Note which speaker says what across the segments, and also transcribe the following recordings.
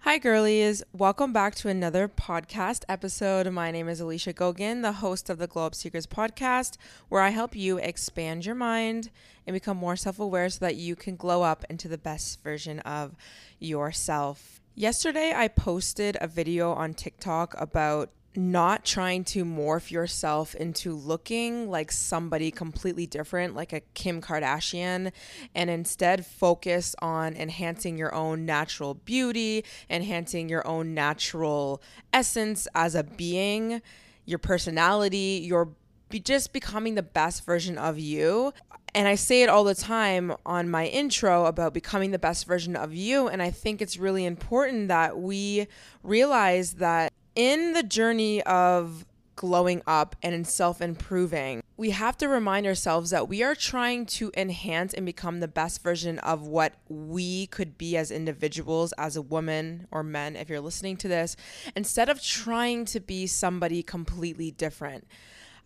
Speaker 1: Hi, girlies. Welcome back to another podcast episode. My name is Alicia Gogan, the host of the Glow Up Secrets podcast, where I help you expand your mind and become more self aware so that you can glow up into the best version of yourself. Yesterday, I posted a video on TikTok about not trying to morph yourself into looking like somebody completely different, like a Kim Kardashian, and instead focus on enhancing your own natural beauty, enhancing your own natural essence as a being, your personality, your be just becoming the best version of you. And I say it all the time on my intro about becoming the best version of you. And I think it's really important that we realize that in the journey of glowing up and in self improving, we have to remind ourselves that we are trying to enhance and become the best version of what we could be as individuals, as a woman or men, if you're listening to this, instead of trying to be somebody completely different.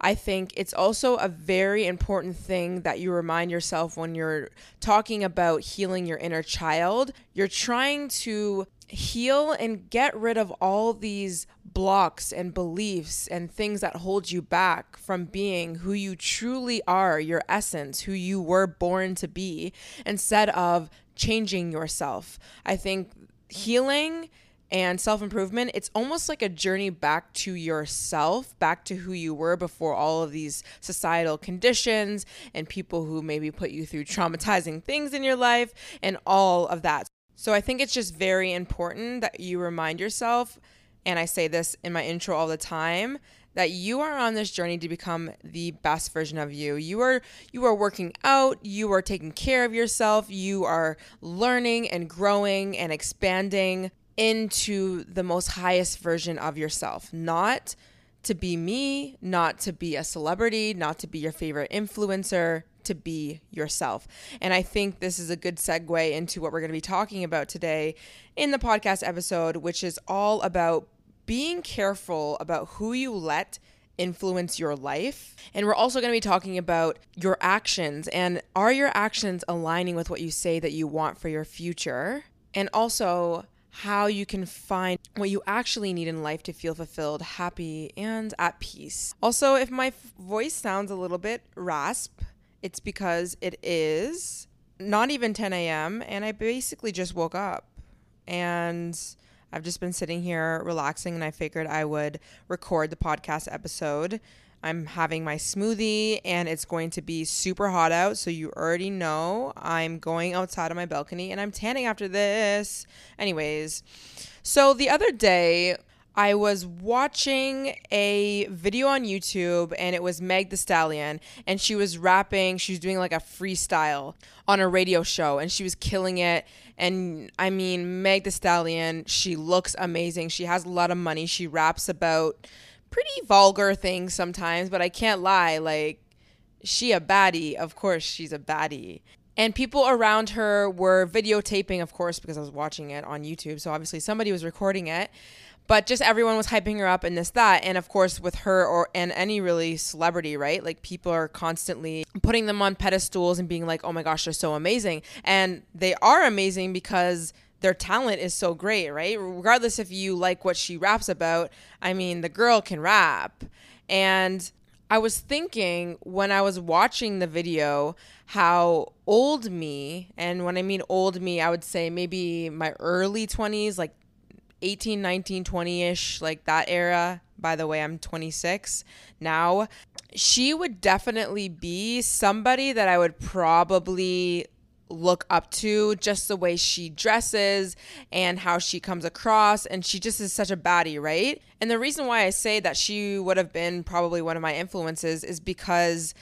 Speaker 1: I think it's also a very important thing that you remind yourself when you're talking about healing your inner child. You're trying to heal and get rid of all these blocks and beliefs and things that hold you back from being who you truly are, your essence, who you were born to be, instead of changing yourself. I think healing and self improvement, it's almost like a journey back to yourself, back to who you were before all of these societal conditions and people who maybe put you through traumatizing things in your life and all of that. So I think it's just very important that you remind yourself, and I say this in my intro all the time, that you are on this journey to become the best version of you. You are you are working out, you are taking care of yourself, you are learning and growing and expanding into the most highest version of yourself. Not to be me, not to be a celebrity, not to be your favorite influencer, to be yourself. And I think this is a good segue into what we're going to be talking about today in the podcast episode, which is all about being careful about who you let influence your life. And we're also going to be talking about your actions and are your actions aligning with what you say that you want for your future? And also, how you can find what you actually need in life to feel fulfilled, happy, and at peace. Also, if my voice sounds a little bit rasp, it's because it is not even 10 a.m. and I basically just woke up and I've just been sitting here relaxing and I figured I would record the podcast episode. I'm having my smoothie and it's going to be super hot out. So you already know I'm going outside on my balcony and I'm tanning after this. Anyways, so the other day, I was watching a video on YouTube and it was Meg Thee Stallion and she was rapping, she was doing like a freestyle on a radio show and she was killing it. And I mean, Meg Thee Stallion, she looks amazing. She has a lot of money. She raps about pretty vulgar things sometimes, but I can't lie, like she a baddie. Of course, she's a baddie. And people around her were videotaping, of course, because I was watching it on YouTube. So obviously somebody was recording it but just everyone was hyping her up and this that. And of course with her or and any really celebrity right? Like people are constantly putting them on pedestals and being like oh my gosh they're so amazing. And they are amazing because their talent is so great right? Regardless if you like what she raps about i mean the girl can rap. And I was thinking when I was watching the video how old me, and when I mean old me, I would say maybe my early 20s, like 18, 19, 20 ish, like that era. By the way, I'm 26 now. She would definitely be somebody that I would probably look up to just the way she dresses and how she comes across and she just is such a baddie right and the reason why i say that she would have been probably one of my influences is because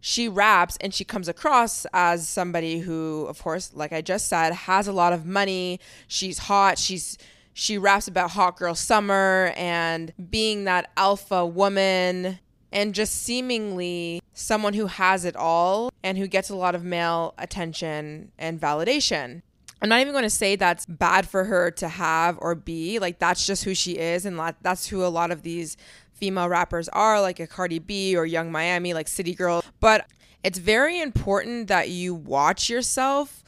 Speaker 1: she raps and she comes across as somebody who of course like i just said has a lot of money she's hot she's she raps about hot girl summer and being that alpha woman and just seemingly someone who has it all and who gets a lot of male attention and validation. I'm not even going to say that's bad for her to have or be. Like, that's just who she is. And that's who a lot of these female rappers are, like a Cardi B or Yung Miami, like City Girl. But It's very important that you watch yourself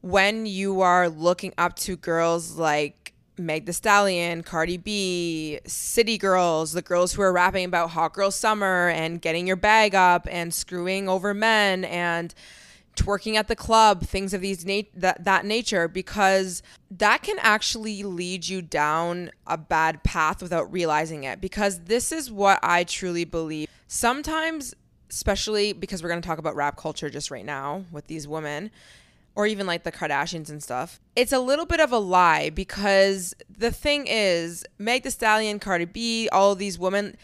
Speaker 1: when you are looking up to girls like Meg Thee Stallion, Cardi B, City Girls, the girls who are rapping about hot girl summer and getting your bag up and screwing over men and twerking at the club, things of these nat- that that nature because that can actually lead you down a bad path without realizing it because this is what I truly believe. Sometimes especially because we're going to talk about rap culture just right now with these women or even like the Kardashians and stuff. It's a little bit of a lie because the thing is, Meg Thee Stallion, Cardi B, all these women,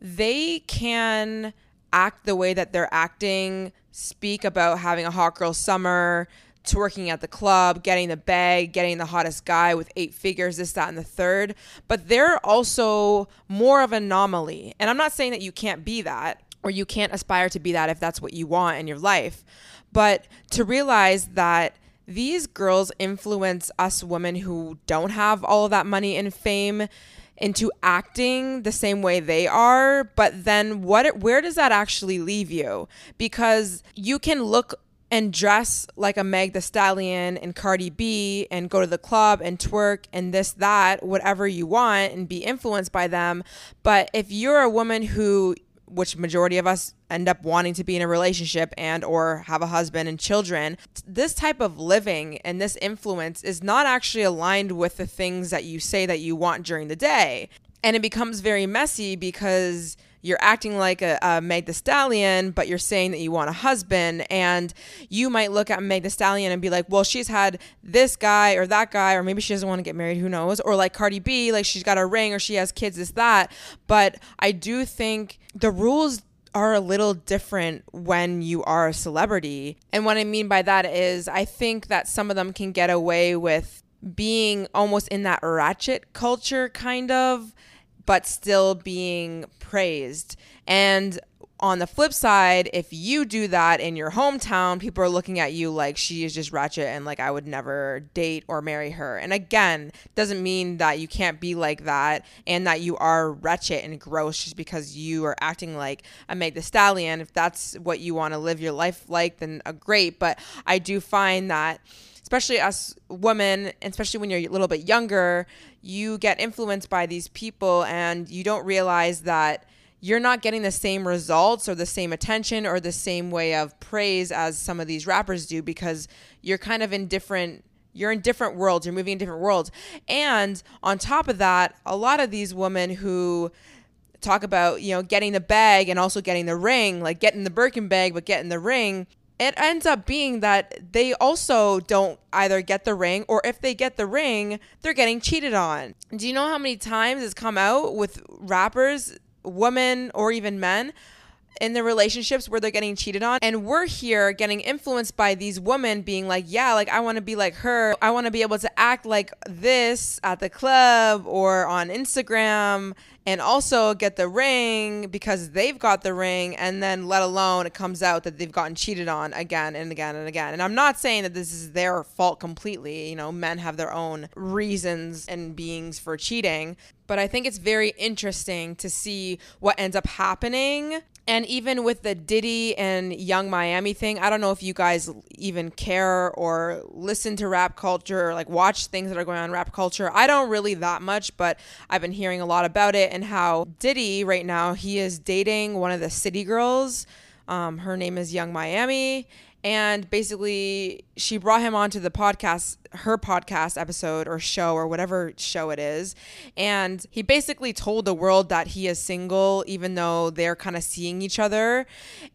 Speaker 1: they can act the way that they're acting, speak about having a hot girl summer, twerking at the club, getting the bag, getting the hottest guy with eight figures, this, that, and the third. But they're also more of an anomaly. And I'm not saying that you can't be that or you can't aspire to be that if that's what you want in your life. But to realize that these girls influence us women who don't have all of that money and fame into acting the same way they are but then what where does that actually leave you? Because you can look and dress like a Meg Thee Stallion and Cardi B and go to the club and twerk and this that whatever you want and be influenced by them. But if you're a woman who which majority of us end up wanting to be in a relationship and or have a husband and children this type of living and this influence is not actually aligned with the things that you say that you want during the day. And it becomes very messy because you're acting like a, a Meg Thee Stallion, but you're saying that you want a husband. And you might look at Meg Thee Stallion and be like, well, she's had this guy or that guy, or maybe she doesn't want to get married, who knows? Or like Cardi B, like she's got a ring or she has kids, this, that. But I do think the rules are a little different when you are a celebrity. And what I mean by that is, I think that some of them can get away with being almost in that ratchet culture, kind of but still being praised. And on the flip side, if you do that in your hometown, people are looking at you like she is just ratchet and like I would never date or marry her. And again, doesn't mean that you can't be like that and that you are wretched and gross just because you are acting like a Meg Thee Stallion. If that's what you want to live your life like, then uh, great. But I do find that especially us women, especially when you're a little bit younger, you get influenced by these people and you don't realize that you're not getting the same results or the same attention or the same way of praise as some of these rappers do because you're kind of in different you're in different worlds you're moving in different worlds and on top of that a lot of these women who talk about you know getting the bag and also getting the ring like getting the birkin bag but getting the ring it ends up being that they also don't either get the ring or if they get the ring, they're getting cheated on. Do you know how many times it's come out with rappers, women, or even men? In the relationships where they're getting cheated on. And we're here getting influenced by these women being like yeah like i want to be like her. I want to be able to act like this at the club or on instagram and also get the ring because they've got the ring and then let alone it comes out that they've gotten cheated on again and again and again. And i'm not saying that this is their fault completely you know men have their own reasons and beings for cheating but i think it's very interesting to see what ends up happening and even with the Diddy and Yung Miami thing, I don't know if you guys even care or listen to rap culture or like watch things that are going on rap culture. I don't really that much, but I've been hearing a lot about it and how Diddy right now, he is dating one of the city girls. Um, her name is Young Miami. And basically, she brought him onto the podcast her podcast episode or show or whatever show it is. And he basically told the world that he is single, even though they're kind of seeing each other.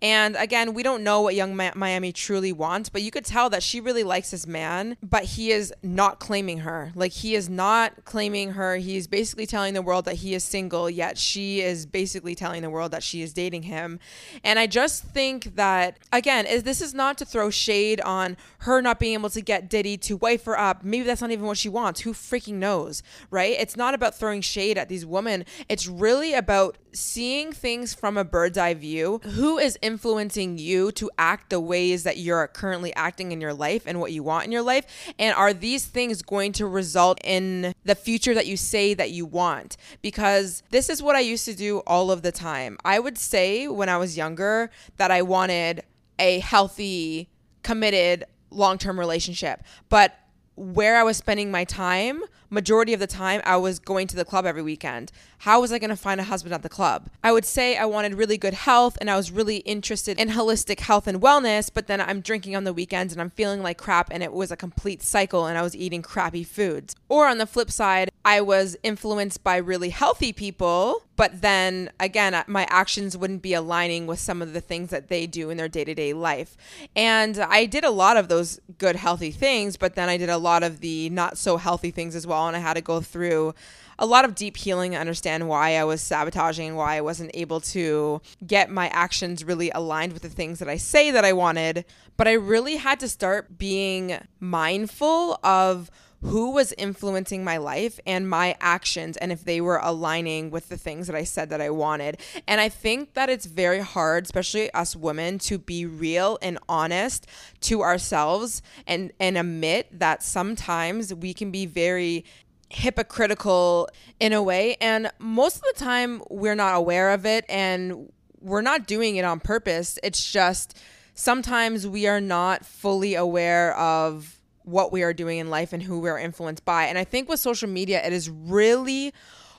Speaker 1: And again, we don't know what Yung Miami truly wants, but you could tell that she really likes this man, but he is not claiming her. Like, he is not claiming her. He's basically telling the world that he is single, yet she is basically telling the world that she is dating him. And I just think that, again, is this is not to throw shade on her not being able to get Diddy to wife up. Maybe that's not even what she wants. Who freaking knows, right? It's not about throwing shade at these women. It's really about seeing things from a bird's eye view. Who is influencing you to act the ways that you're currently acting in your life and what you want in your life? And are these things going to result in the future that you say that you want? Because this is what I used to do all of the time. I would say when I was younger that I wanted a healthy, committed, long term relationship. But where I was spending my time, majority of the time, I was going to the club every weekend. How was I going to find a husband at the club? I would say I wanted really good health and I was really interested in holistic health and wellness, but then I'm drinking on the weekends and I'm feeling like crap and it was a complete cycle and I was eating crappy foods. Or on the flip side, I was influenced by really healthy people, but then again, my actions wouldn't be aligning with some of the things that they do in their day to day life. And I did a lot of those good, healthy things, but then I did a lot of the not so healthy things as well. And I had to go through a lot of deep healing and understand why I was sabotaging, why I wasn't able to get my actions really aligned with the things that I say that I wanted. But I really had to start being mindful of who was influencing my life and my actions and if they were aligning with the things that I said that I wanted. And I think that it's very hard, especially us women, to be real and honest to ourselves and and admit that sometimes we can be very hypocritical in a way. And most of the time, we're not aware of it and we're not doing it on purpose. It's just sometimes we are not fully aware of what we are doing in life and who we're influenced by. And I think with social media, it is really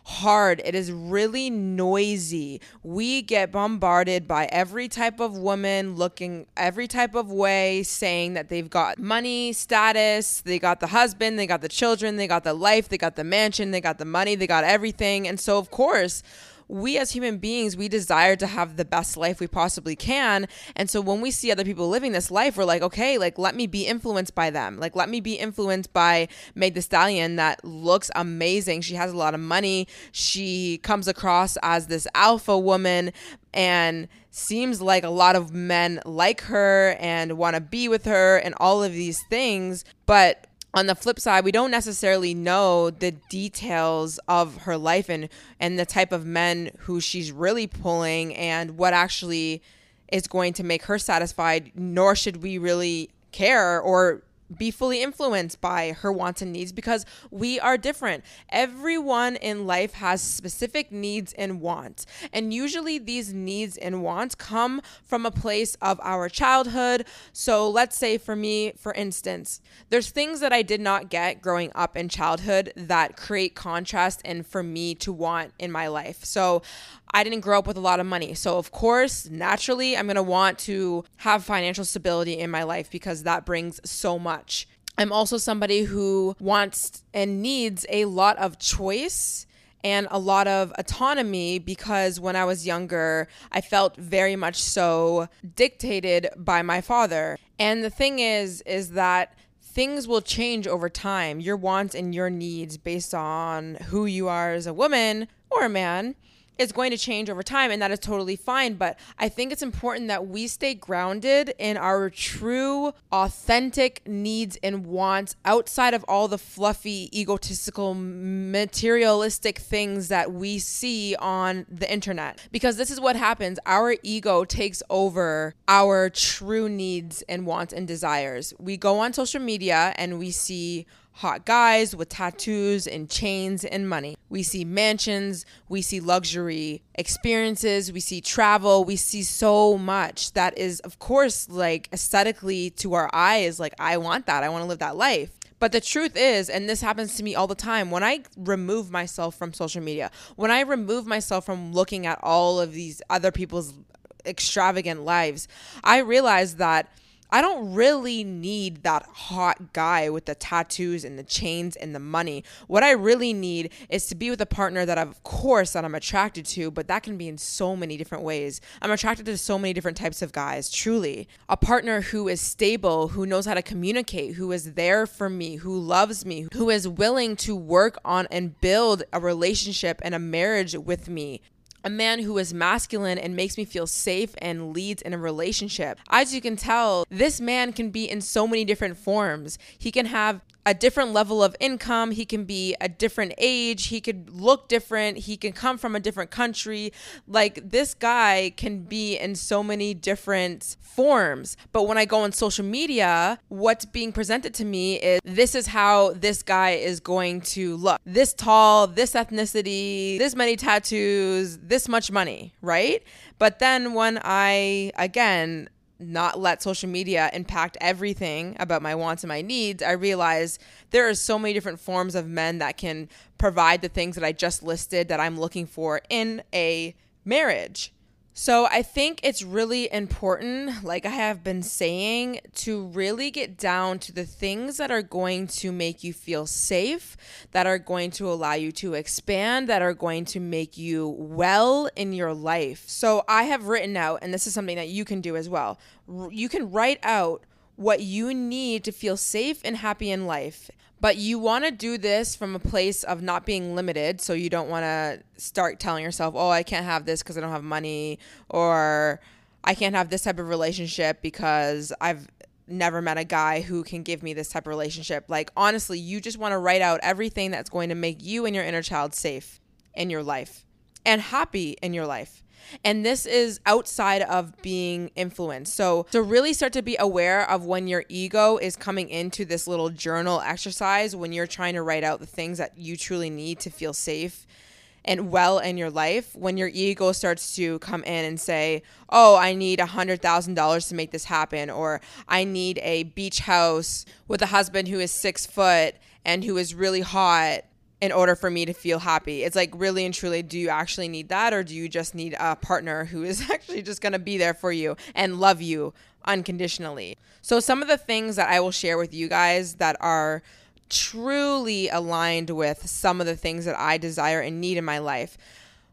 Speaker 1: hard. It is really noisy. We get bombarded by every type of woman looking every type of way, saying that they've got money, status, they got the husband, they got the children, they got the life, they got the mansion, they got the money, they got everything. And so, of course, we as human beings, we desire to have the best life we possibly can. And so when we see other people living this life, we're like, okay, like let me be influenced by them. Like let me be influenced by Meg Thee Stallion that looks amazing. She has a lot of money. She comes across as this alpha woman and seems like a lot of men like her and want to be with her and all of these things. But on the flip side, we don't necessarily know the details of her life and and the type of men who she's really pulling and what actually is going to make her satisfied, nor should we really care or be fully influenced by her wants and needs because we are different. Everyone in life has specific needs and wants. And usually these needs and wants come from a place of our childhood. So let's say for me, for instance, there's things that I did not get growing up in childhood that create contrast and for me to want in my life. So I didn't grow up with a lot of money. So, of course, naturally, I'm going to want to have financial stability in my life because that brings so much. I'm also somebody who wants and needs a lot of choice and a lot of autonomy because when I was younger, I felt very much so dictated by my father. And the thing is, is that things will change over time. Your wants and your needs based on who you are as a woman or a man is going to change over time and that is totally fine but i think it's important that we stay grounded in our true authentic needs and wants outside of all the fluffy egotistical materialistic things that we see on the internet. Because this is what happens. Our ego takes over our true needs and wants and desires. We go on social media and we see hot guys with tattoos and chains and money. We see mansions, we see luxury experiences, we see travel, we see so much that is, of course, like aesthetically to our eyes, like, I want that. I want to live that life. But the truth is, and this happens to me all the time, when I remove myself from social media, when I remove myself from looking at all of these other people's extravagant lives, I realize that I don't really need that hot guy with the tattoos and the chains and the money. What I really need is to be with a partner that, of course, that I'm attracted to, but that can be in so many different ways. I'm attracted to so many different types of guys, truly. A partner who is stable, who knows how to communicate, who is there for me, who loves me, who is willing to work on and build a relationship and a marriage with me a man who is masculine and makes me feel safe and leads in a relationship. As you can tell, this man can be in so many different forms. He can have a different level of income. He can be a different age. He could look different. He can come from a different country. Like this guy can be in so many different forms. But when I go on social media, what's being presented to me is this is how this guy is going to look this tall, this ethnicity, this many tattoos, this much money, right? But then when I, again, not let social media impact everything about my wants and my needs, I realize there are so many different forms of men that can provide the things that I just listed that I'm looking for in a marriage. So I think it's really important, like I have been saying, to really get down to the things that are going to make you feel safe, that are going to allow you to expand, that are going to make you well in your life. So I have written out, and this is something that you can do as well. You can write out what you need to feel safe and happy in life. But you want to do this from a place of not being limited. So you don't want to start telling yourself, oh, I can't have this because I don't have money, or I can't have this type of relationship because I've never met a guy who can give me this type of relationship. Like, honestly, you just want to write out everything that's going to make you and your inner child safe in your life and happy in your life. And this is outside of being influenced. So, to really start to be aware of when your ego is coming into this little journal exercise, when you're trying to write out the things that you truly need to feel safe and well in your life, when your ego starts to come in and say, Oh, I need a $100,000 to make this happen, or I need a beach house with a husband who is six foot and who is really hot in order for me to feel happy. It's like really and truly, do you actually need that or do you just need a partner who is actually just going to be there for you and love you unconditionally? So some of the things that I will share with you guys that are truly aligned with some of the things that I desire and need in my life.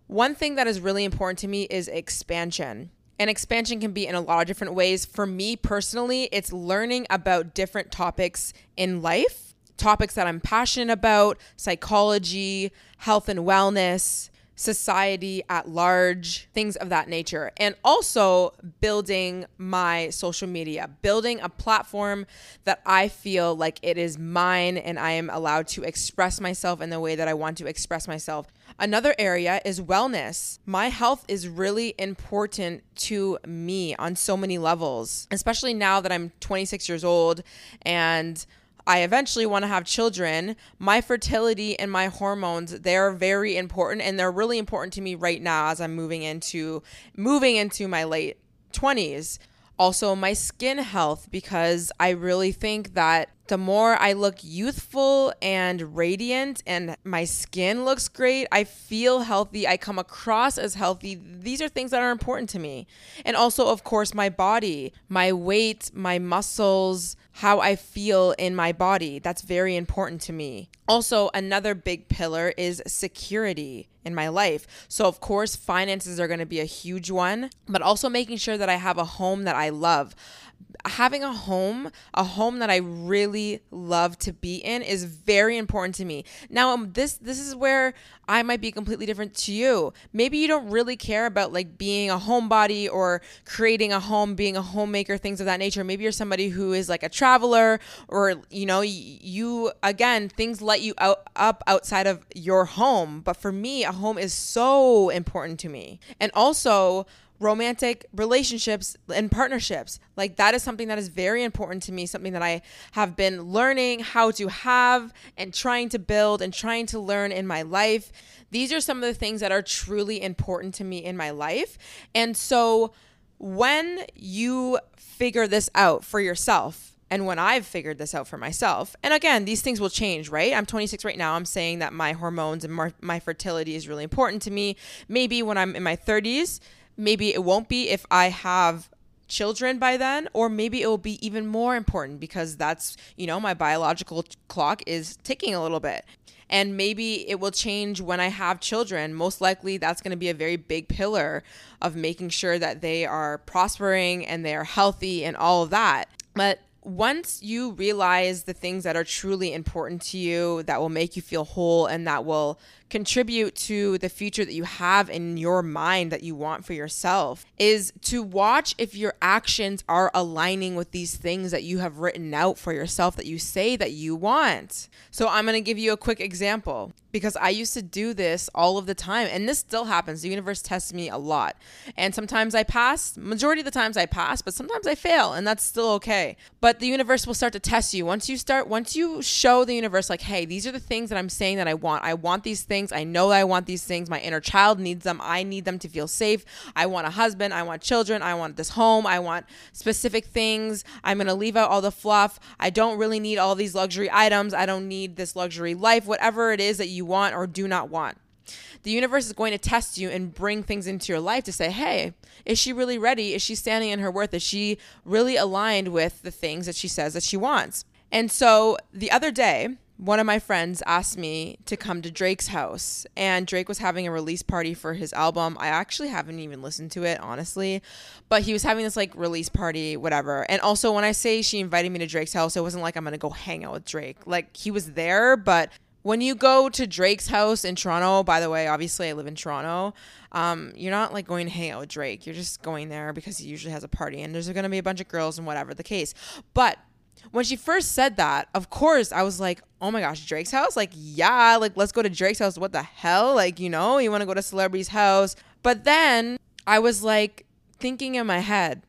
Speaker 1: One thing that is really important to me is expansion. And expansion can be in a lot of different ways. For me personally, it's learning about different topics in life topics that I'm passionate about psychology, health and wellness, society at large, things of that nature. And also building my social media, building a platform that I feel like it is mine and I am allowed to express myself in the way that I want to express myself. Another area is wellness. My health is really important to me on so many levels, especially now that I'm 26 years old and I eventually want to have children, my fertility and my hormones, they're very important and they're really important to me right now as I'm moving into moving into my late 20s. Also my skin health because I really think that the more I look youthful and radiant and my skin looks great, I feel healthy, I come across as healthy. These are things that are important to me. And also, of course, my body, my weight, my muscles, how I feel in my body. That's very important to me. Also, another big pillar is security in my life. So, of course, finances are going to be a huge one, but also making sure that I have a home that I love having a home, a home that I really love to be in is very important to me. Now, um, this this is where I might be completely different to you. Maybe you don't really care about like being a homebody or creating a home, being a homemaker, things of that nature. Maybe you're somebody who is like a traveler or you know, you again, things let you out up outside of your home. But for me, a home is so important to me. And also romantic relationships and partnerships. Like that is something that is very important to me, something that I have been learning how to have and trying to build and trying to learn in my life. These are some of the things that are truly important to me in my life. And so when you figure this out for yourself, and when I've figured this out for myself, and again, these things will change, right? I'm 26 right now. I'm saying that my hormones and my, fertility is really important to me. Maybe when I'm in my 30s, maybe it won't be if I have children by then or maybe it will be even more important because that's you know my biological clock is ticking a little bit and maybe it will change when I have children. Most likely, that's going to be a very big pillar of making sure that they are prospering and they are healthy and all of that. But once you realize the things that are truly important to you, that will make you feel whole and that will contribute to the future that you have in your mind that you want for yourself is to watch if your actions are aligning with these things that you have written out for yourself that you say that you want. So I'm going to give you a quick example because I used to do this all of the time and this still happens. The universe tests me a lot. And sometimes I pass, majority of the times I pass, but sometimes I fail and that's still okay. But the universe will start to test you. Once you start once you show the universe like, "Hey, these are the things that I'm saying that I want. I want these things things. I know that I want these things. My inner child needs them. I need them to feel safe. I want a husband. I want children. I want this home. I want specific things. I'm going to leave out all the fluff. I don't really need all these luxury items. I don't need this luxury life, whatever it is that you want or do not want. The universe is going to test you and bring things into your life to say, hey, is she really ready? Is she standing in her worth? Is she really aligned with the things that she says that she wants? And so the other day, one of my friends asked me to come to Drake's house, and Drake was having a release party for his album. I actually haven't even listened to it, honestly, but he was having this like release party, whatever. And also, when I say she invited me to Drake's house, it wasn't like I'm gonna go hang out with Drake. Like, he was there, but when you go to Drake's house in Toronto, by the way, obviously I live in Toronto, um, you're not like going to hang out with Drake. You're just going there because he usually has a party and there's going to be a bunch of girls and whatever the case. But when she first said that, of course, I was like, oh my gosh, Drake's house? Like, yeah, like, let's go to Drake's house. What the hell? Like, you know, you want to go to celebrity's house. But then I was like thinking in my head,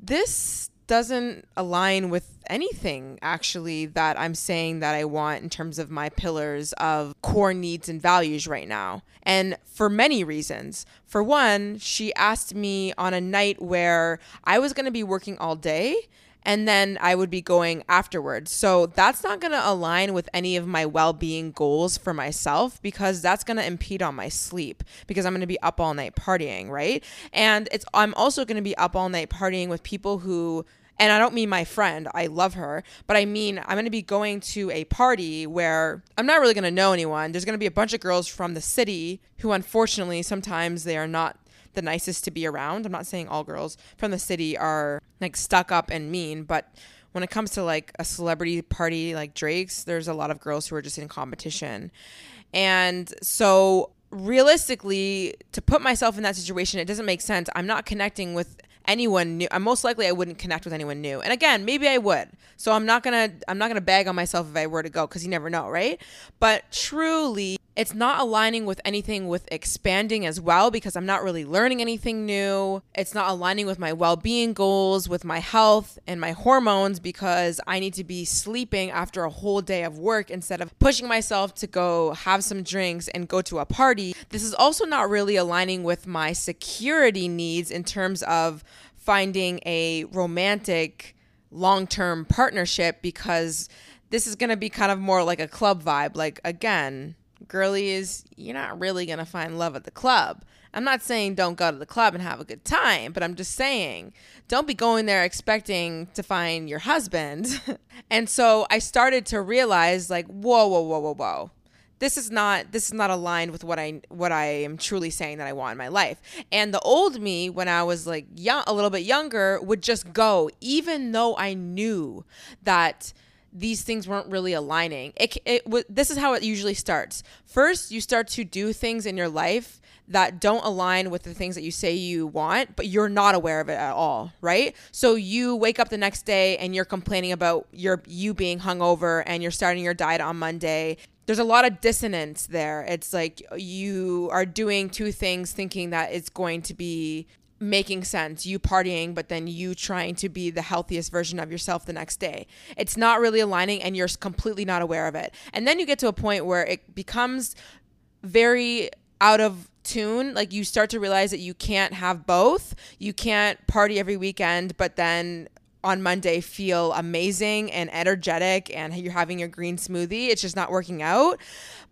Speaker 1: this doesn't align with anything actually that I'm saying that I want in terms of my pillars of core needs and values right now. And for many reasons. For one, she asked me on a night where I was going to be working all day and then I would be going afterwards. So that's not going to align with any of my well being goals for myself because that's going to impede on my sleep because I'm going to be up all night partying, right? And it's I'm also going to be up all night partying with people who and I don't mean my friend, I love her, but I mean I'm going to be going to a party where I'm not really going to know anyone. There's going to be a bunch of girls from the city who unfortunately sometimes they are not the nicest to be around. I'm not saying all girls from the city are like stuck up and mean, but when it comes to like a celebrity party like Drake's, there's a lot of girls who are just in competition. And so realistically, to put myself in that situation, it doesn't make sense. I'm not connecting with anyone new. I'm most likely I wouldn't connect with anyone new. And again, maybe I would. So I'm not gonna I'm not gonna bag on myself if I were to go because you never know, right? But truly, it's not aligning with anything with expanding as well because I'm not really learning anything new. It's not aligning with my well-being goals, with my health and my hormones because I need to be sleeping after a whole day of work instead of pushing myself to go have some drinks and go to a party. This is also not really aligning with my security needs in terms of finding a romantic long-term partnership because this is going to be kind of more like a club vibe like again girly is you're not really going to find love at the club. I'm not saying don't go to the club and have a good time, but I'm just saying don't be going there expecting to find your husband. and so I started to realize like, whoa, whoa, whoa, whoa, whoa. This is not this is not aligned with what I what I am truly saying that I want in my life. And the old me when I was like young a little bit younger would just go even though I knew that these things weren't really aligning. It, it this is how it usually starts. First, you start to do things in your life that don't align with the things that you say you want, but you're not aware of it at all, right? So you wake up the next day and you're complaining about your you being hungover and you're starting your diet on Monday. There's a lot of dissonance there. It's like you are doing two things thinking that it's going to be making sense you partying but then you trying to be the healthiest version of yourself the next day. It's not really aligning and you're completely not aware of it. And then you get to a point where it becomes very out of tune. Like you start to realize that you can't have both. You can't party every weekend but then on Monday feel amazing and energetic and you're having your green smoothie. It's just not working out.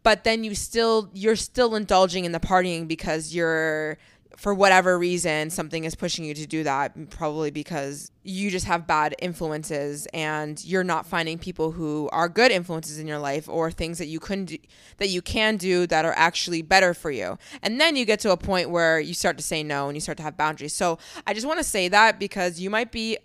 Speaker 1: But then you still you're still indulging in the partying because you're for whatever reason something is pushing you to do that probably because you just have bad influences and you're not finding people who are good influences in your life or things that you couldn't do, that you can do that are actually better for you. And then you get to a point where you start to say no and you start to have boundaries. So i just want to say that because you might be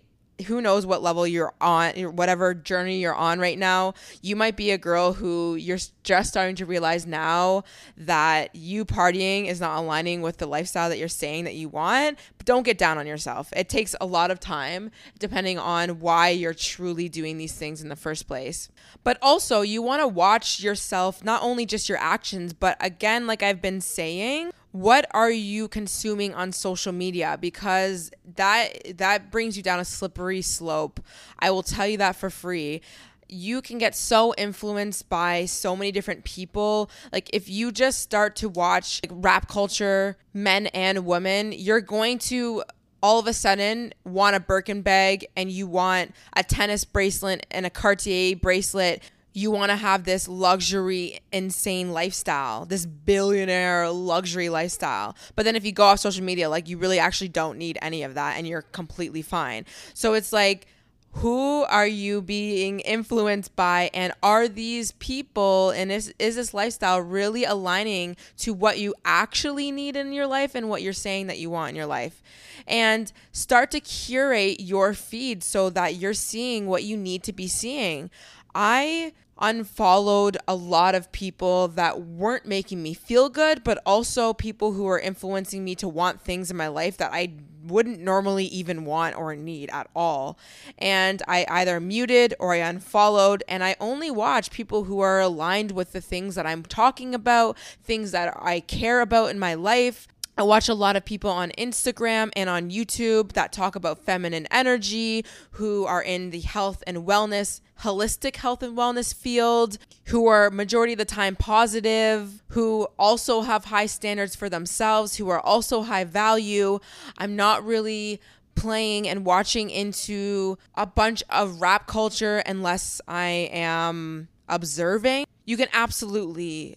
Speaker 1: who knows what level you're on, whatever journey you're on right now. You might be a girl who you're just starting to realize now that you partying is not aligning with the lifestyle that you're saying that you want. But don't get down on yourself. It takes a lot of time depending on why you're truly doing these things in the first place. But also, you want to watch yourself, not only just your actions, but again, like I've been saying, what are you consuming on social media? Because that that brings you down a slippery slope. I will tell you that for free. You can get so influenced by so many different people. Like if you just start to watch like, rap culture, men and women, you're going to all of a sudden want a Birkin bag and you want a tennis bracelet and a Cartier bracelet you want to have this luxury, insane lifestyle, this billionaire luxury lifestyle. But then if you go off social media, like you really actually don't need any of that and you're completely fine. So it's like, who are you being influenced by and are these people and is, is this lifestyle really aligning to what you actually need in your life and what you're saying that you want in your life and start to curate your feed so that you're seeing what you need to be seeing i unfollowed a lot of people that weren't making me feel good, but also people who were influencing me to want things in my life that I wouldn't normally even want or need at all. And I either muted or I unfollowed, and I only watch people who are aligned with the things that I'm talking about, things that I care about in my life. I watch a lot of people on Instagram and on YouTube that talk about feminine energy, who are in the health and wellness, holistic health and wellness field, who are majority of the time positive, who also have high standards for themselves, who are also high value. I'm not really playing and watching into a bunch of rap culture unless I am observing. You can absolutely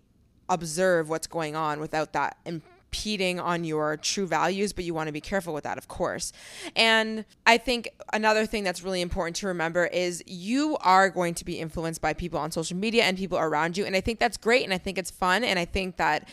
Speaker 1: observe what's going on without that impeding on your true values, but you want to be careful with that, of course. And I think another thing that's really important to remember is you are going to be influenced by people on social media and people around you. And I think that's great. And I think it's fun. And I think that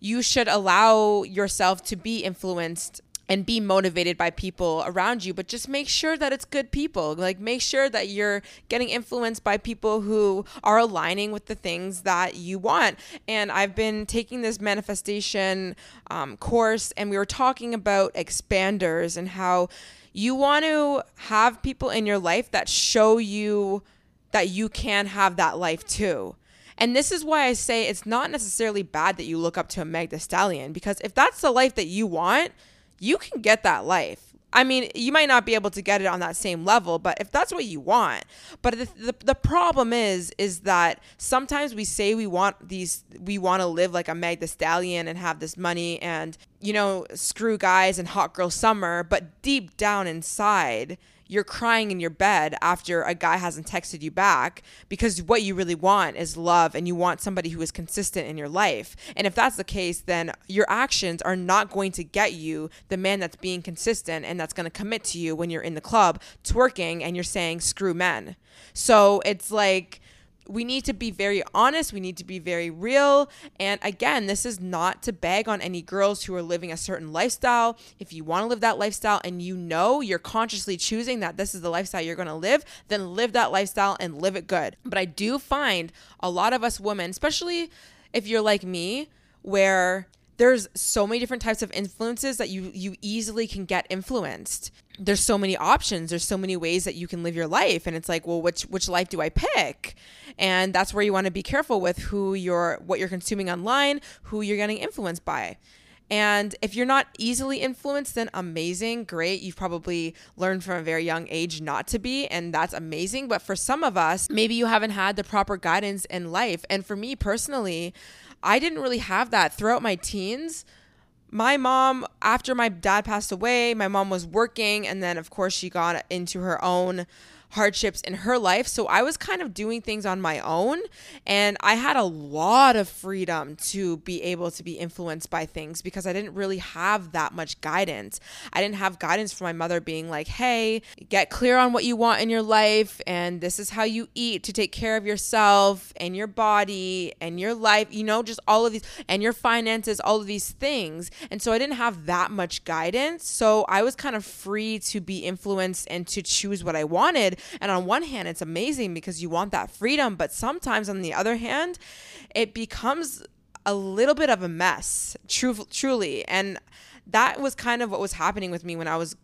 Speaker 1: you should allow yourself to be influenced and be motivated by people around you but just make sure that it's good people. Like make sure that you're getting influenced by people who are aligning with the things that you want. And i've been taking this manifestation um, course and we were talking about expanders and how you want to have people in your life that show you that you can have that life too. And this is why I say it's not necessarily bad that you look up to a Meg Thee Stallion because if that's the life that you want, you can get that life. I mean, you might not be able to get it on that same level, but if that's what you want. But the, the, the problem is, is that sometimes we say we want these, we want to live like a Meg Thee Stallion and have this money and, you know, screw guys and hot girl summer, but deep down inside, you're crying in your bed after a guy hasn't texted you back because what you really want is love and you want somebody who is consistent in your life. And if that's the case, then your actions are not going to get you the man that's being consistent and that's going to commit to you when you're in the club twerking and you're saying screw men. So it's like we need to be very honest. We need to be very real. And again, this is not to beg on any girls who are living a certain lifestyle. If you want to live that lifestyle and you know you're consciously choosing that this is the lifestyle you're going to live, then live that lifestyle and live it good. But I do find a lot of us women, especially if you're like me, where there's so many different types of influences that you you easily can get influenced there's so many options there's so many ways that you can live your life and it's like well which which life do i pick and that's where you want to be careful with who you're what you're consuming online who you're getting influenced by and if you're not easily influenced, then amazing, great. You've probably learned from a very young age not to be, and that's amazing. But for some of us, maybe you haven't had the proper guidance in life. And for me personally, I didn't really have that throughout my teens. My mom, after my dad passed away, my mom was working, and then, of course, she got into her own hardships in her life. So I was kind of doing things on my own and I had a lot of freedom to be able to be influenced by things because I didn't really have that much guidance. I didn't have guidance from my mother being like, hey, get clear on what you want in your life and this is how you eat to take care of yourself and your body and your life, you know, just all of these and your finances, all of these things. And so I didn't have that much guidance. So I was kind of free to be influenced and to choose what I wanted and on one hand, it's amazing because you want that freedom, but sometimes on the other hand, it becomes a little bit of a mess, truly. And that was kind of what was happening with me when I was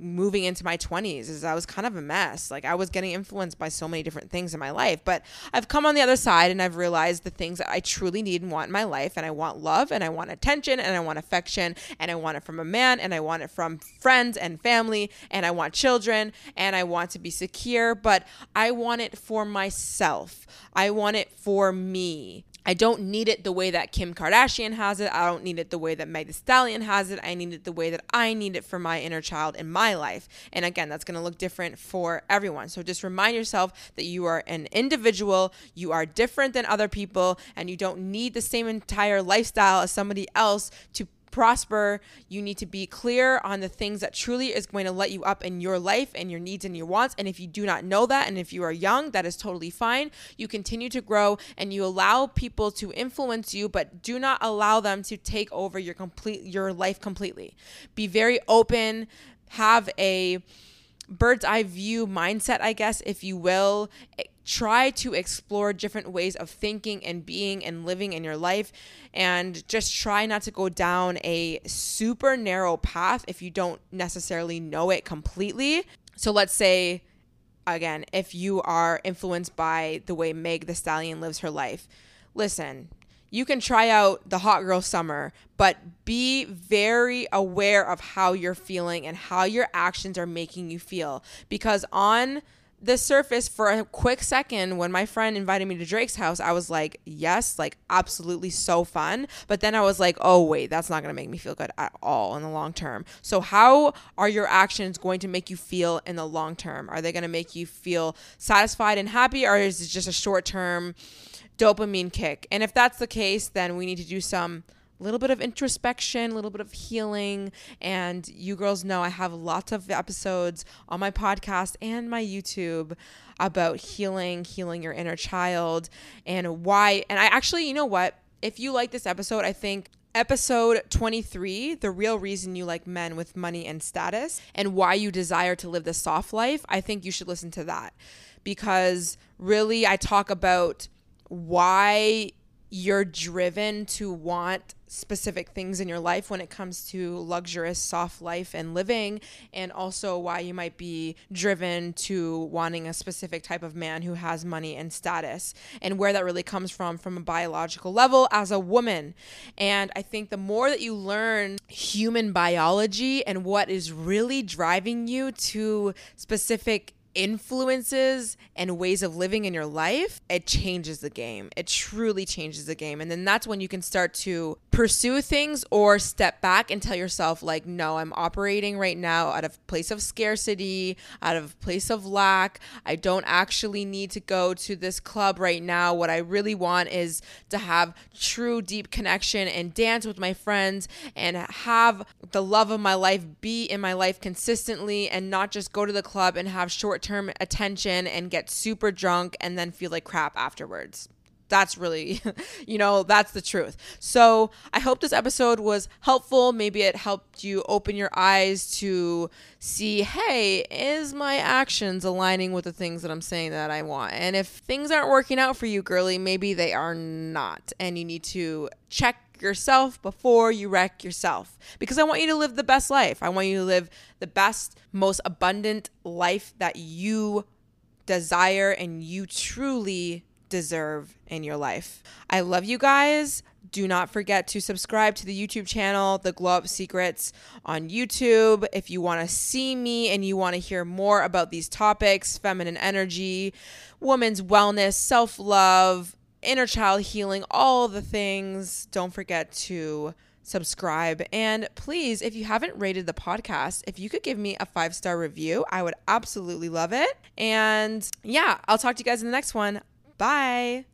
Speaker 1: moving into my 20s is I was kind of a mess. Like I was getting influenced by so many different things in my life, but I've come on the other side and I've realized the things that I truly need and want in my life and I want love and I want attention and I want affection and I want it from a man and I want it from friends and family and I want children and I want to be secure, but I want it for myself. I want it for me. I don't need it the way that Kim Kardashian has it. I don't need it the way that Meg Thee Stallion has it. I need it the way that I need it for my inner child in my life. And again, that's going to look different for everyone. So just remind yourself that you are an individual, you are different than other people, and you don't need the same entire lifestyle as somebody else to prosper, you need to be clear on the things that truly is going to let you up in your life and your needs and your wants. And if you do not know that, and if you are young, that is totally fine. You continue to grow and you allow people to influence you, but do not allow them to take over your complete your life completely. Be very open, have a bird's eye view mindset, I guess, if you will try to explore different ways of thinking and being and living in your life and just try not to go down a super narrow path if you don't necessarily know it completely. So let's say again, if you are influenced by the way Meg Thee Stallion lives her life, listen, you can try out the hot girl summer, but be very aware of how you're feeling and how your actions are making you feel. Because on the surface for a quick second when my friend invited me to Drake's house, I was like, yes, like absolutely so fun. But then I was like, oh, wait, that's not going to make me feel good at all in the long term. So, how are your actions going to make you feel in the long term? Are they going to make you feel satisfied and happy, or is it just a short term dopamine kick? And if that's the case, then we need to do some little bit of introspection, a little bit of healing. And you girls know I have lots of episodes on my podcast and my YouTube about healing, healing your inner child, and why. And I actually, you know what? If you like this episode, I think episode 23 the real reason you like men with money and status and why you desire to live the soft life i think you should listen to that because really i talk about why you're driven to want specific things in your life when it comes to luxurious soft life and living and also why you might be driven to wanting a specific type of man who has money and status and where that really comes from from a biological level as a woman. And i think the more that you learn human biology and what is really driving you to specific influences and ways of living in your life, it changes the game. It truly changes the game. And then that's when you can start to pursue things or step back and tell yourself, like, no, I'm operating right now out of place of scarcity, out of place of lack. I don't actually need to go to this club right now. What I really want is to have true deep connection and dance with my friends and have the love of my life be in my life consistently and not just go to the club and have short short term attention and get super drunk and then feel like crap afterwards. That's really, you know, that's the truth. So I hope this episode was helpful. Maybe it helped you open your eyes to see, hey, is my actions aligning with the things that I'm saying that I want? And if things aren't working out for you, girly, maybe they are not. And you need to check yourself before you wreck yourself. Because I want you to live the best life. I want you to live the best, most abundant life that you desire and you truly deserve in your life. I love you guys. Do not forget to subscribe to the YouTube channel, The Glow Up Secrets on YouTube. If you want to see me and you want to hear more about these topics feminine energy, women's wellness, self love, inner child healing, all the things. Don't forget to subscribe. And please, if you haven't rated the podcast, if you could give me a five star review, I would absolutely love it. And yeah, I'll talk to you guys in the next one. Bye.